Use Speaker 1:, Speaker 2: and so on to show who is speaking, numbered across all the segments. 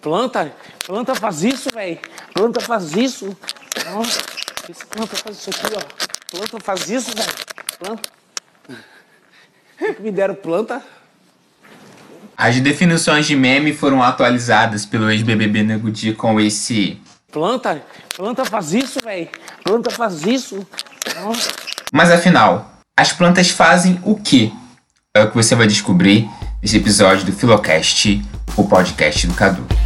Speaker 1: Planta, planta faz isso, velho. Planta faz isso. Nossa, esse planta faz isso aqui, ó. Planta faz isso, velho. Planta. Me deram planta.
Speaker 2: As definições de meme foram atualizadas pelo ex-BBB Nego Di com esse...
Speaker 1: Planta, planta faz isso, velho. Planta faz isso. Nossa.
Speaker 2: Mas afinal, as plantas fazem o quê? É o que você vai descobrir nesse episódio do Filocast, o podcast do Cadu.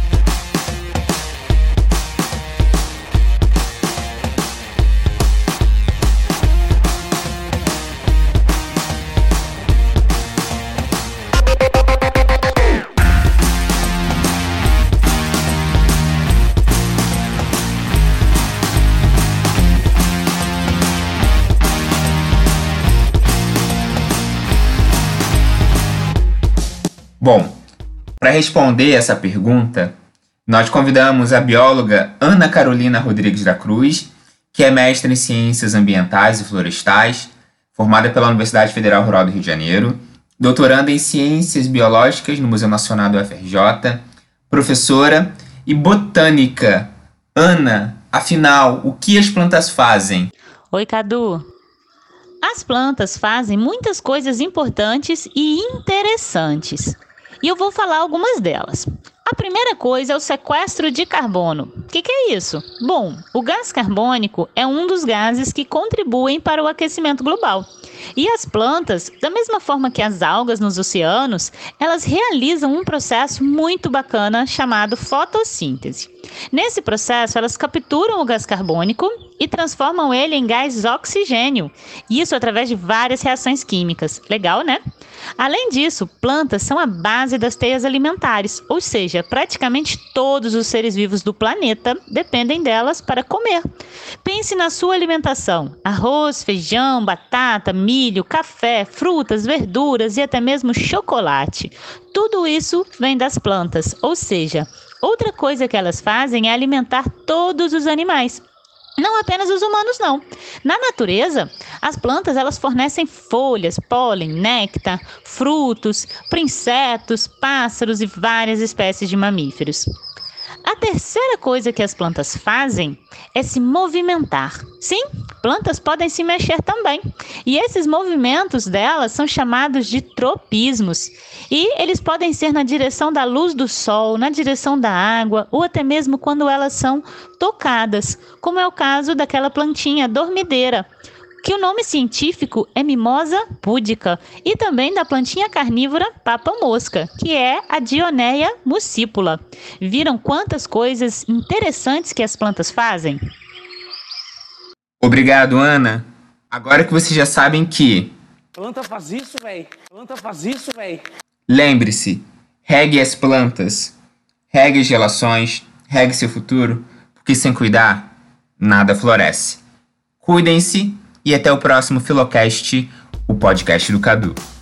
Speaker 2: Bom, para responder essa pergunta, nós convidamos a bióloga Ana Carolina Rodrigues da Cruz, que é mestre em Ciências Ambientais e Florestais, formada pela Universidade Federal Rural do Rio de Janeiro, doutoranda em Ciências Biológicas no Museu Nacional do UFRJ, professora e botânica. Ana, afinal, o que as plantas fazem?
Speaker 3: Oi, Cadu. As plantas fazem muitas coisas importantes e interessantes. E eu vou falar algumas delas. A primeira coisa é o sequestro de carbono. O que, que, é isso? Bom, o gás carbônico é um dos gases que contribuem para o aquecimento global. E as plantas, da mesma forma que as algas nos oceanos, elas realizam um processo muito bacana chamado fotossíntese. Nesse processo, elas capturam o gás carbônico e transformam ele em gás oxigênio. Isso através de várias reações químicas. Legal, né? Além disso, plantas são a base das teias alimentares, ou seja, praticamente todos os seres vivos do planeta dependem delas para comer. Pense na sua alimentação: arroz, feijão, batata, milho, café, frutas, verduras e até mesmo chocolate. Tudo isso vem das plantas, ou seja, outra coisa que elas fazem é alimentar todos os animais. Não apenas os humanos, não. Na natureza, as plantas elas fornecem folhas, pólen, néctar, frutos para insetos, pássaros e várias espécies de mamíferos. A terceira coisa que as plantas fazem é se movimentar. Sim, plantas podem se mexer também. E esses movimentos delas são chamados de tropismos. E eles podem ser na direção da luz do sol, na direção da água, ou até mesmo quando elas são tocadas, como é o caso daquela plantinha dormideira que o nome científico é Mimosa púdica, e também da plantinha carnívora papa-mosca, que é a Dioneia muscipula. Viram quantas coisas interessantes que as plantas fazem?
Speaker 2: Obrigado, Ana. Agora que vocês já sabem que.
Speaker 1: Planta faz isso, véi. Planta faz isso, véi.
Speaker 2: Lembre-se: regue as plantas, regue as relações, regue seu futuro, porque sem cuidar, nada floresce. Cuidem-se e até o próximo Filocast, o podcast do Cadu.